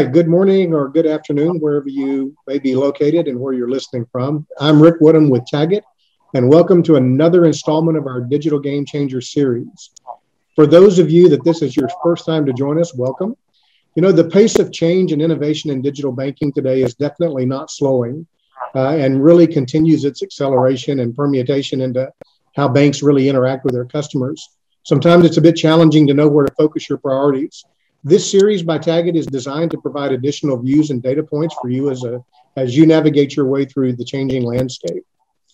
Right, good morning or good afternoon, wherever you may be located and where you're listening from. I'm Rick Woodham with Tagit, and welcome to another installment of our Digital Game Changer series. For those of you that this is your first time to join us, welcome. You know, the pace of change and innovation in digital banking today is definitely not slowing uh, and really continues its acceleration and permutation into how banks really interact with their customers. Sometimes it's a bit challenging to know where to focus your priorities. This series by Tagit is designed to provide additional views and data points for you as a as you navigate your way through the changing landscape.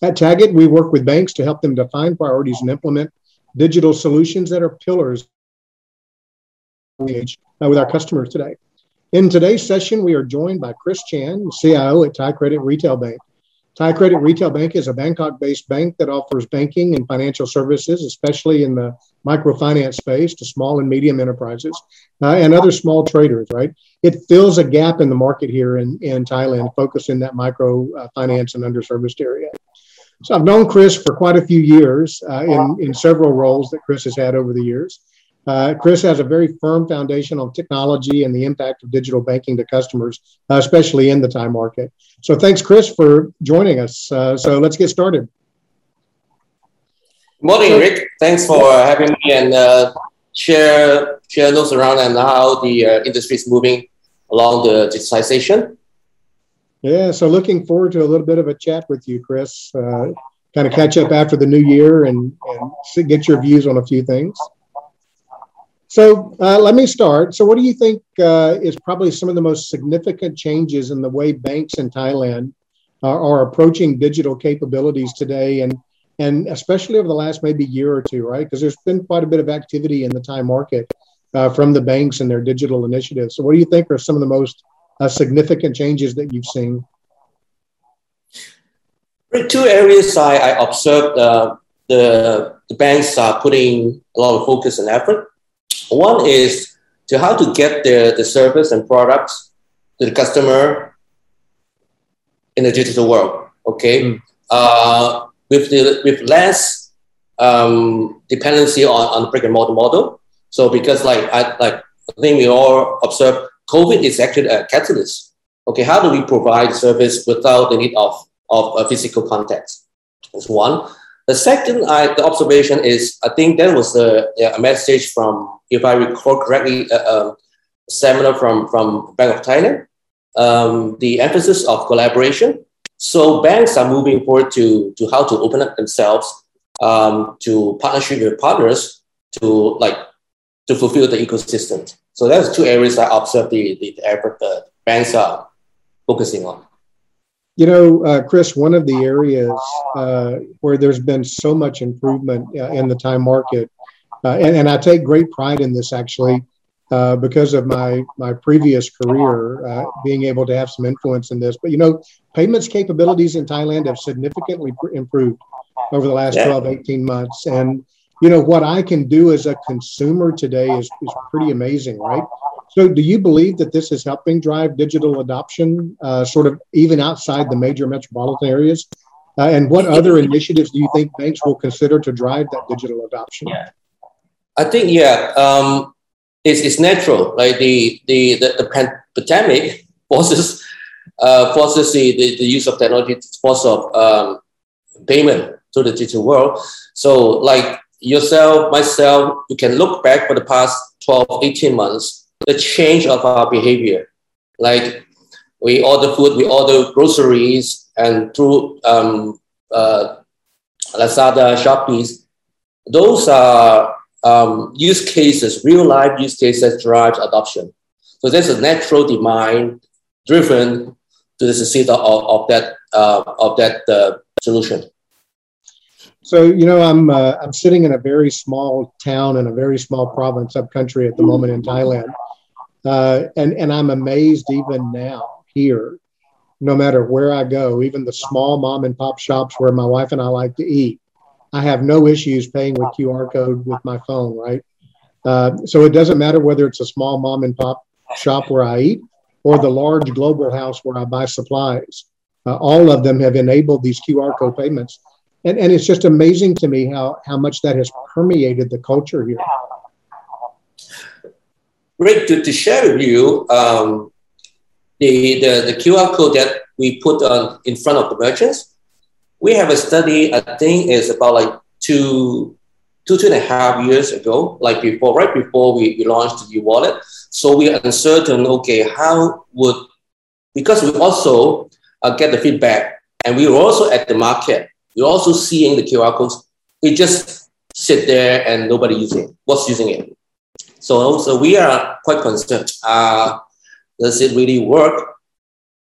At Tagit, we work with banks to help them define priorities and implement digital solutions that are pillars uh, with our customers today. In today's session, we are joined by Chris Chan, CIO at Thai Credit Retail Bank. Thai Credit Retail Bank is a Bangkok based bank that offers banking and financial services, especially in the microfinance space, to small and medium enterprises uh, and other small traders, right? It fills a gap in the market here in, in Thailand, focused in that microfinance uh, and underserviced area. So I've known Chris for quite a few years uh, in, in several roles that Chris has had over the years. Uh, Chris has a very firm foundation on technology and the impact of digital banking to customers, uh, especially in the Thai market. So thanks, Chris, for joining us. Uh, so let's get started. Good morning, Rick. Thanks for having me and uh, share share those around and how the uh, industry is moving along the digitization. Yeah, so looking forward to a little bit of a chat with you, Chris. Uh, kind of catch up after the new year and, and get your views on a few things. So uh, let me start. So, what do you think uh, is probably some of the most significant changes in the way banks in Thailand are, are, approaching digital capabilities today, and and especially over the last maybe year or two, right? Because there's been quite a bit of activity in the Thai market uh, from the banks and their digital initiatives. So, what do you think are some of the most uh, significant changes that you've seen? Two areas I, I observed uh, the, the banks are putting a lot of focus and effort. One is to how to get the, the service and products to the customer in the digital world. Okay, mm. uh, with the with less um, dependency on, on the brick and mortar model. So because like I like I think we all observe COVID is actually a catalyst. Okay, how do we provide service without the need of of a physical context? That's one. The second I, the observation is I think that was a, a message from, if I recall correctly, a, a seminar from, from Bank of Thailand, um, the emphasis of collaboration. So banks are moving forward to, to how to open up themselves um, to partnership with partners to like to fulfill the ecosystem. So that's two areas I observe the, the, effort that banks are focusing on. You know, uh, Chris, one of the areas uh, where there's been so much improvement uh, in the Thai market, uh, and, and, I take great pride in this actually, uh, because of my my previous career, uh, being able to have some influence in this. But you know, payments capabilities in Thailand have significantly pr- improved over the last yeah. 12, 18 months, and you know what I can do as a consumer today is is pretty amazing, right? So, do you believe that this is helping drive digital adoption, uh, sort of even outside the major metropolitan areas? Uh, and what other initiatives do you think banks will consider to drive that digital adoption? Yeah, I think yeah, um, it's, it's natural. Like the the the, the pandemic forces uh, forces the, the, the, use of technology, force of um, payment to the digital world. So, like yourself, myself, you can look back for the past 12, 18 months the change of our behavior. Like we order food, we order groceries, and through um, uh, Lazada, Shopee, those are um, use cases, real life use cases drive adoption. So there's a natural demand driven to the success of, of that uh, of that uh, solution. So you know, I'm uh, I'm sitting in a very small town in a very small province up country at the moment in Thailand, uh, and, and I'm amazed even now here, no matter where I go, even the small mom and pop shops where my wife and I like to eat, I have no issues paying with QR code with my phone, right? Uh, so it doesn't matter whether it's a small mom and pop shop where I eat or the large Global House where I buy supplies. Uh, all of them have enabled these QR code payments. And, and it's just amazing to me how, how much that has permeated the culture here. Rick, to, to share with you, um, the, the, the QR code that we put on in front of the merchants, we have a study, I think is about like two, two, two and a half years ago, like before, right before we, we launched the wallet. So we are uncertain, okay, how would, because we also uh, get the feedback and we were also at the market, we're also seeing the QR codes. It just sit there and nobody using it, What's using it. So, so we are quite concerned. Uh, does it really work?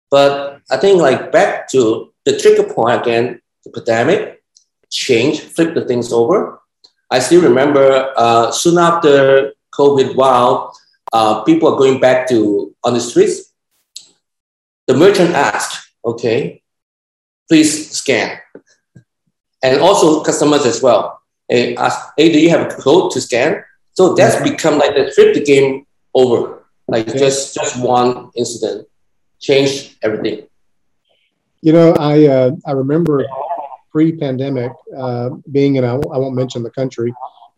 But I think like back to the trigger point again, the pandemic, change, flip the things over. I still remember uh, soon after COVID, wow, uh, people are going back to on the streets. The merchant asked, okay, please scan. And also customers as well. Hey, ask, hey, do you have a code to scan? So that's become like the flip the game over. Like just just one incident changed everything. You know, I uh, I remember pre-pandemic uh, being in I won't mention the country,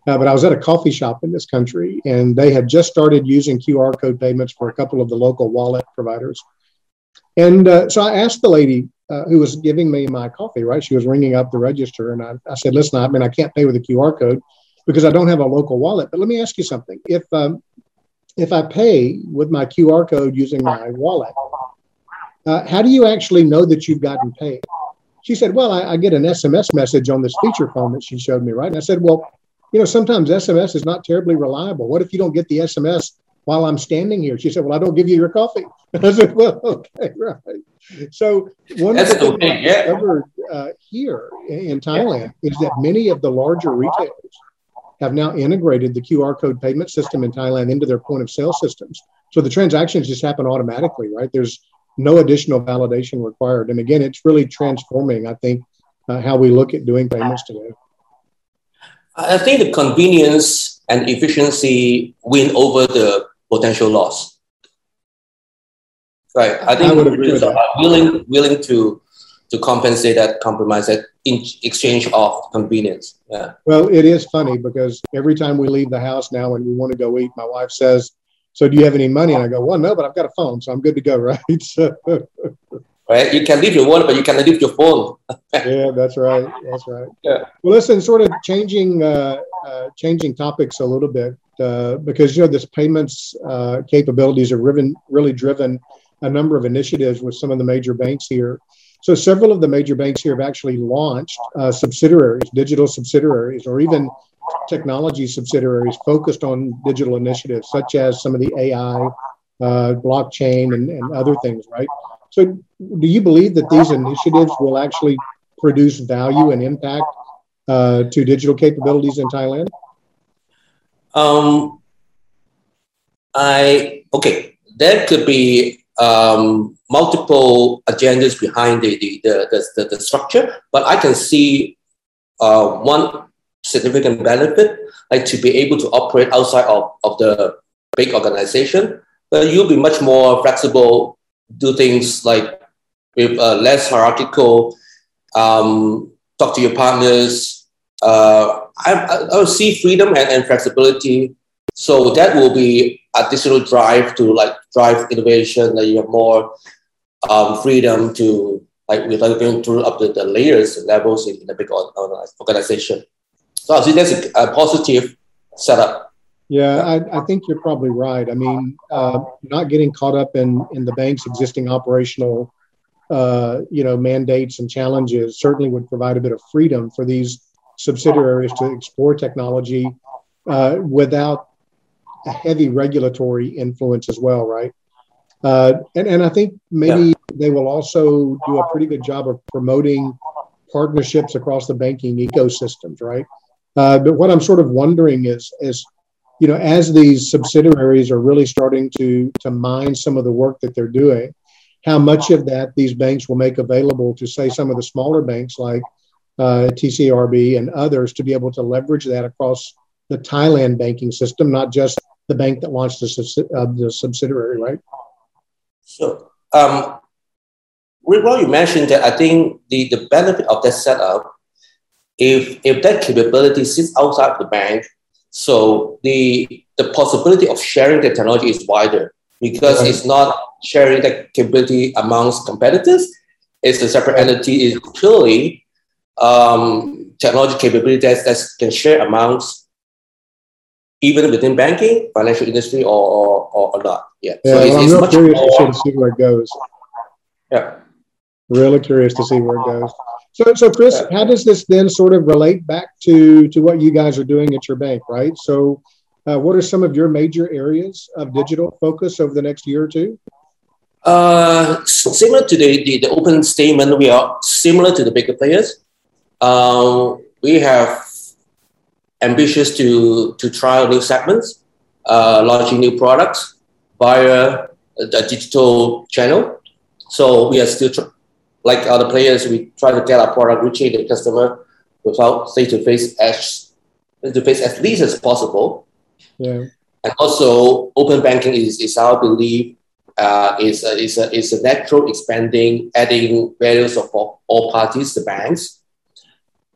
uh, but I was at a coffee shop in this country, and they had just started using QR code payments for a couple of the local wallet providers. And uh, so I asked the lady uh, who was giving me my coffee, right? She was ringing up the register, and I, I said, "Listen, I mean, I can't pay with a QR code because I don't have a local wallet. But let me ask you something: if um, if I pay with my QR code using my wallet, uh, how do you actually know that you've gotten paid? She said, Well, I, I, get an SMS message on this feature phone that she showed me, right? And I said, Well, you know, sometimes SMS is not terribly reliable. What if you don't get the SMS while I'm standing here? She said, Well, I don't give you your coffee. I said, Well, okay, right. So, one That's of the things yeah. discovered uh, here in Thailand yeah. is that many of the larger retailers have now integrated the QR code payment system in Thailand into their point of sale systems. So the transactions just happen automatically, right? There's no additional validation required. And again, it's really transforming, I think, uh, how we look at doing payments today. I think the convenience and efficiency win over the potential loss. Right. I think I are willing willing to to compensate that compromise that in exchange of convenience. Yeah. Well, it is funny because every time we leave the house now and we want to go eat, my wife says, so do you have any money? And I go, well, no, but I've got a phone, so I'm good to go, right? So, right. You can leave your wallet, but you cannot leave your phone. yeah, that's right. That's right. Yeah. Well, listen, sort of changing uh, uh, changing topics a little bit uh, because you know this payments uh, capabilities are driven, really driven a number of initiatives with some of the major banks here. So several of the major banks here have actually launched uh, subsidiaries, digital subsidiaries, or even technology subsidiaries focused on digital initiatives, such as some of the AI, uh, blockchain, and, and other things, right? So, do you believe that these initiatives will actually produce value and impact uh, to digital capabilities in Thailand? Um, I okay. There could be um, multiple agendas behind the the, the, the, the, structure, but I can see uh, one significant benefit, like to be able to operate outside of, of the big organization. But you'll be much more flexible, do things like with uh, less hierarchical, um, talk to your partners. Uh, I, I, will see freedom and, and flexibility. So that will be additional drive to like drive innovation. That you have more um, freedom to like without going through up the, the layers and levels in, in a big organization. So I see that's a, a positive setup. Yeah, I, I, think you're probably right. I mean, uh, not getting caught up in in the bank's existing operational, uh, you know, mandates and challenges certainly would provide a bit of freedom for these subsidiaries to explore technology uh, without a heavy regulatory influence as well, right? Uh, and and I think maybe yeah. they will also do a pretty good job of promoting partnerships across the banking ecosystems, right? Uh, but what I'm sort of wondering is, is you know, as these subsidiaries are really starting to to mine some of the work that they're doing, how much of that these banks will make available to say some of the smaller banks like uh, TCRB and others to be able to leverage that across the Thailand banking system, not just the bank that launched the, uh, the subsidiary, right? So, um, well, you mentioned that I think the, the benefit of that setup if if that capability sits outside the bank, so the the possibility of sharing the technology is wider. because right. it's not sharing the capability amongst competitors. It's a separate entity. It's purely um, technology capability that, that can share amongst even within banking, financial industry, or or, or not. Yeah. yeah so well, I'm real curious more, to see where it goes. Yeah. Really curious to see where it goes. So, so Chris, how does this then sort of relate back to to what you guys are doing at your bank, right? So, uh, what are some of your major areas of digital focus over the next year or two? Uh, similar to the, the, the, open statement, we are similar to the bigger players. Uh, we have ambitious to, to trial new segments, uh, launching new products via the digital channel. So we are still, tr- like other players, we try to get our product reaching the customer without face-to-face as, face-to-face as least as possible. Yeah. And also, open banking is, is our belief uh, is, a, is, a, is a natural expanding, adding values of all, all parties, the banks,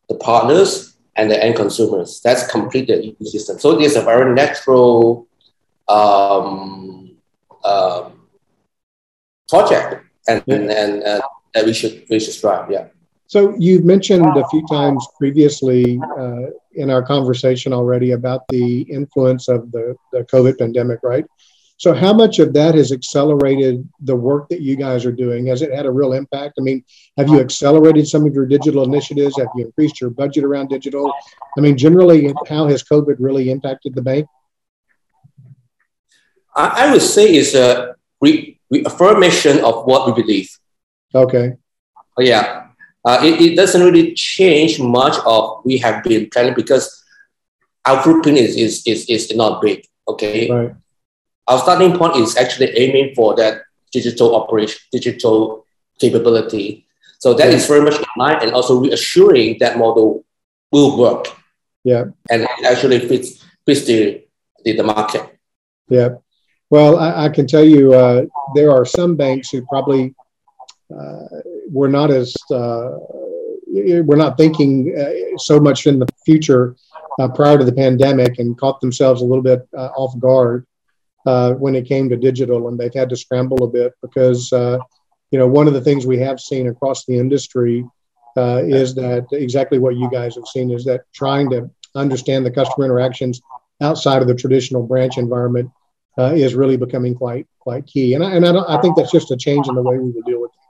the partners, and the end consumers. That's complete the ecosystem. So it's a very natural um, um, project, and yeah. and, and uh, that we should we should strive. Yeah. So you've mentioned a few times previously uh, in our conversation already about the influence of the, the COVID pandemic, right? So, how much of that has accelerated the work that you guys are doing? Has it had a real impact? I mean, have you accelerated some of your digital initiatives? Have you increased your budget around digital? I mean, generally, how has COVID really impacted the bank? I would say it's a re- reaffirmation of what we believe. Okay. Oh, yeah. Uh, it, it doesn't really change much of we have been planning because our footprint is, is, is, is not big. Okay. Right our starting point is actually aiming for that digital operation, digital capability. So that yeah. is very much in mind and also reassuring that model will work. Yeah. And it actually fits fits the, the, the market. Yeah. Well, I, I can tell you uh, there are some banks who probably were not as uh, we're not thinking uh, so much in the future uh, prior to the pandemic and caught themselves a little bit uh, off guard uh, when it came to digital, and they've had to scramble a bit because uh, you know one of the things we have seen across the industry uh, is that exactly what you guys have seen is that trying to understand the customer interactions outside of the traditional branch environment uh, is really becoming quite quite key. And I, and I, I, think that's just a change in the way we will deal with uh,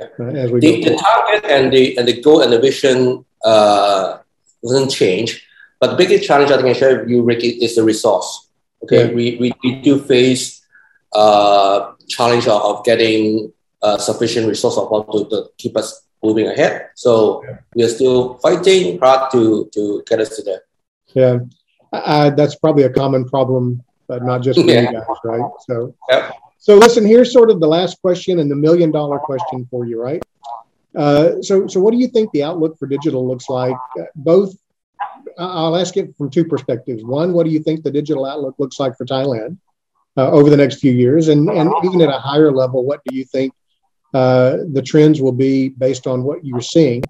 as we the. The target and the and the goal and the vision uh, doesn't change, but the biggest challenge I think I share with you, Ricky, is the resource. Okay, yeah. we, we, we do face uh, challenge of, of getting uh, sufficient resource of to, to keep us moving ahead. So yeah. we are still fighting hard to, to get us to there. Yeah, uh, that's probably a common problem, but not just for yeah. you guys, right? So, yeah. So listen, here's sort of the last question and the million dollar question for you, right? Uh, so, so what do you think the outlook for digital looks like, uh, both I'll ask it from two perspectives. One, what do you think the digital outlook looks like for Thailand uh, over the next few years? And, and even at a higher level, what do you think uh, the trends will be based on what you're seeing?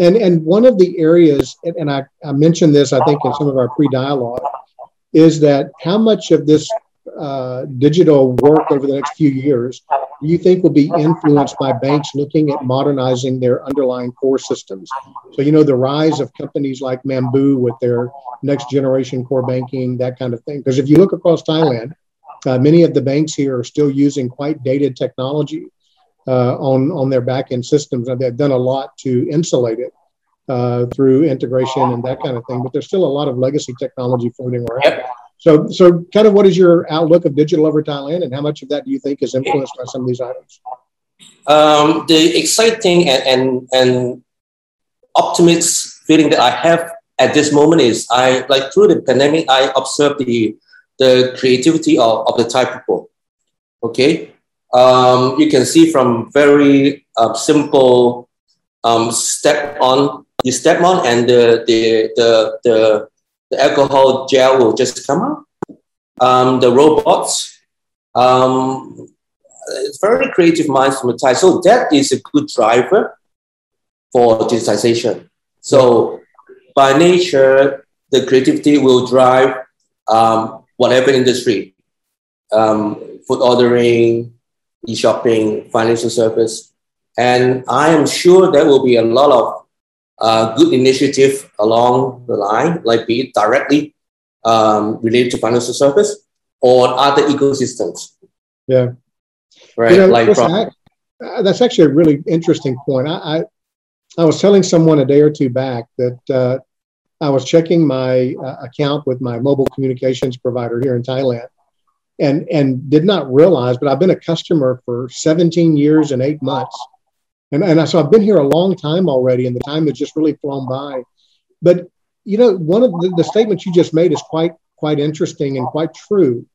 And, and one of the areas, and I, I mentioned this, I think, in some of our pre dialogue, is that how much of this uh, digital work over the next few years do you think will be influenced by banks looking at modernizing their underlying core systems? So, you know, the rise of companies like Mambu with their next generation core banking, that kind of thing. Because if you look across Thailand, uh, many of the banks here are still using quite dated technology uh, on, on their back end systems. And they've done a lot to insulate it uh, through integration and that kind of thing. But there's still a lot of legacy technology floating around. Yep. So, so kind of what is your outlook of digital over Thailand, and how much of that do you think is influenced by some of these items? Um, the exciting and, and and optimist feeling that I have at this moment is I like through the pandemic I observed the the creativity of, of the Thai people. Okay, um, you can see from very uh, simple um, step on you step on and the the the the the alcohol gel will just come out. Um, the robots, um, very creative minds from the Thai. So that is a good driver for digitization. So by nature, the creativity will drive um, whatever industry. Um, food ordering, e-shopping, financial service. And I am sure there will be a lot of uh, good initiative along the line, like be it directly um, related to financial service or other ecosystems. Yeah. Right. You know, like listen, I, uh, that's actually a really interesting point. I, I, I was telling someone a day or two back that uh, I was checking my uh, account with my mobile communications provider here in Thailand, and and did not realize, but I've been a customer for 17 years and eight months, and and so I've been here a long time already, and the time has just really flown by. But you know, one of the, the statements you just made is quite quite interesting and quite true.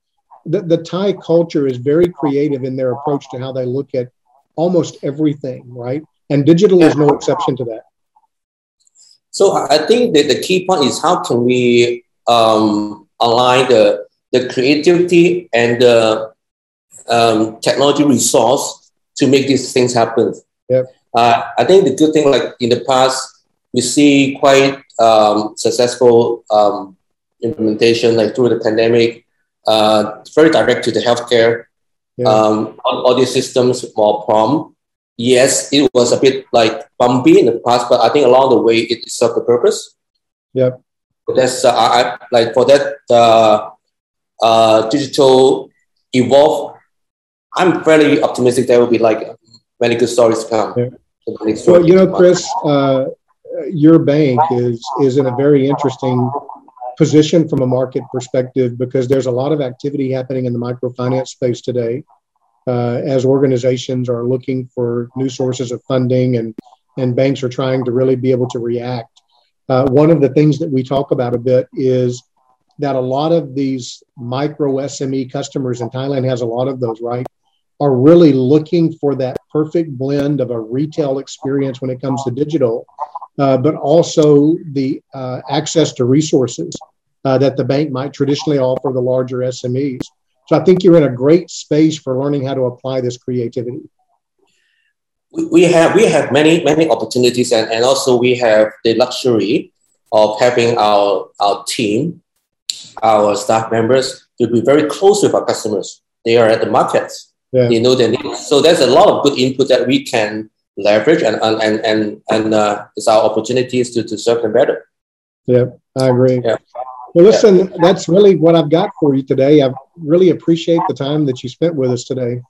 The, the Thai culture is very creative in their approach to how they look at almost everything, right? And digital is no exception to that. So I think that the key point is how can we um, align the, the creativity and the um, technology resource to make these things happen. Yep. Uh, I think the good thing, like in the past, we see quite um, successful um, implementation, like through the pandemic, uh, very direct to the healthcare. Yeah. Um, all, all, these systems more prompt yes, it was a bit like bumpy in the past, but I think along the way it served the purpose. Yep. That's uh, I, like for that uh, uh, digital evolve. I'm fairly optimistic there will be like many good stories to come. Yeah. Well, you know, Chris, uh, your bank is is in a very interesting position from a market perspective because there's a lot of activity happening in the microfinance space today uh, as organizations are looking for new sources of funding and, and banks are trying to really be able to react. Uh, one of the things that we talk about a bit is that a lot of these micro SME customers, in Thailand has a lot of those, right, are really looking for that perfect blend of a retail experience when it comes to digital, uh, but also the uh, access to resources uh, that the bank might traditionally offer the larger SMEs. So I think you're in a great space for learning how to apply this creativity. We have we have many many opportunities and, and also we have the luxury of having our our team, our staff members to be very close with our customers. They are at the markets. Yeah. They know their needs. So there's a lot of good input that we can leverage and and and and, uh, it's our opportunities to, to serve them better. Yeah, I agree. Yeah. Well, listen, yeah. that's really what I've got for you today. I really appreciate the time that you spent with us today.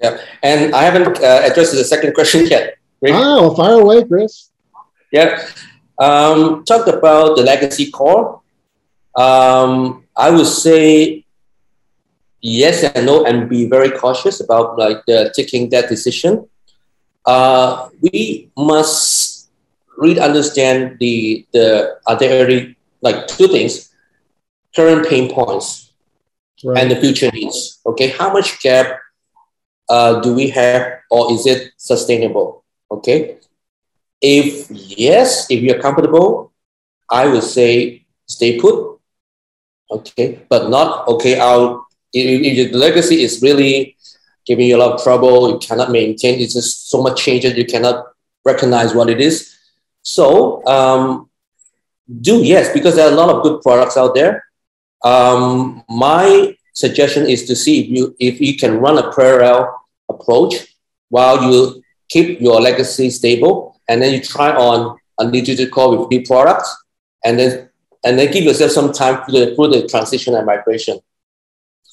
Yeah, and I haven't uh, addressed the second question yet. Rick. Ah, well, fire away, Chris. Yeah, um, talked about the legacy core. Um, I would say yes and no, and be very cautious about like the, taking that decision. Uh, we must really understand the the are there other like two things current pain points right. and the future needs okay how much gap uh, do we have or is it sustainable okay if yes if you're comfortable i would say stay put okay but not okay i'll if, if the legacy is really giving you a lot of trouble you cannot maintain it's just so much changes you cannot recognize what it is. So um, do yes because there are a lot of good products out there. Um, my suggestion is to see if you if you can run a parallel approach while you keep your legacy stable and then you try on a new digital with new products and then and then give yourself some time through the, through the transition and migration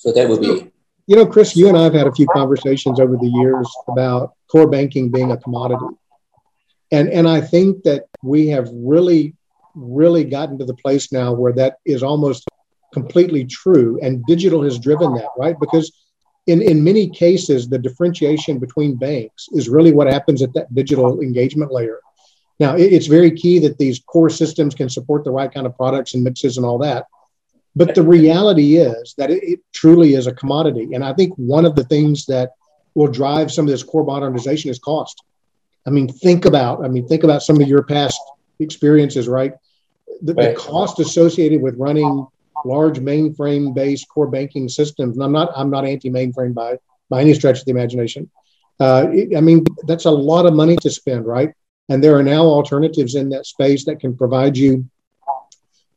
so that would be you know chris you and i have had a few conversations over the years about core banking being a commodity and and i think that we have really really gotten to the place now where that is almost completely true. And digital has driven that, right? Because in, in many cases, the differentiation between banks is really what happens at that digital engagement layer. Now, it, it's very key that these core systems can support the right kind of products and mixes and all that. But the reality is that it, it truly is a commodity. And I think one of the things that will drive some of this core modernization is cost. I mean, think about, I mean, think about some of your past experiences, right? the, right. the cost associated with running large mainframe based core banking systems and i'm not i'm not anti mainframe by by any stretch of the imagination uh, i mean that's a lot of money to spend right and there are now alternatives in that space that can provide you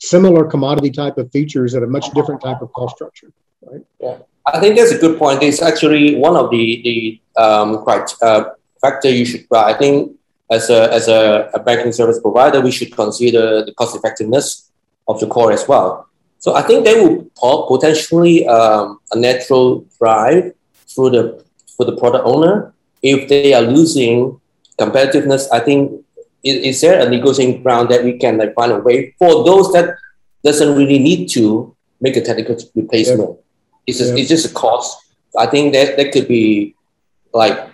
similar commodity type of features at a much different type of cost structure right yeah I think that's a good point. It's actually one of the the um, quite uh, factor you should. I think as a as a, a, banking service provider, we should consider the cost effectiveness of the core as well. So I think they will potentially um, a natural drive through the for the product owner if they are losing competitiveness. I think is, is there a negotiating ground that we can like find a way for those that doesn't really need to make a technical replacement. It's just, it's just a cost. I think that that could be like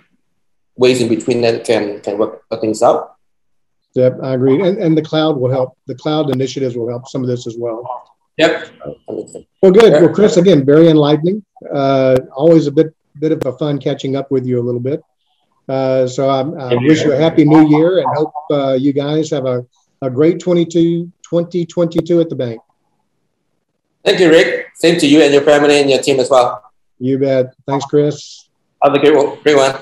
ways in between that can can work things out. Yep, I agree. And and the cloud will help. The cloud initiatives will help some of this as well. Yep. Well, good. Well, Chris, again, very enlightening. Uh, always a bit bit of a fun catching up with you a little bit. Uh, so I, I wish you a happy new year and hope uh, you guys have a, a great 22, 2022 at the bank. Thank you, Rick. Same to you and your family and your team as well. You bet. Thanks, Chris. Have a great one. Great one.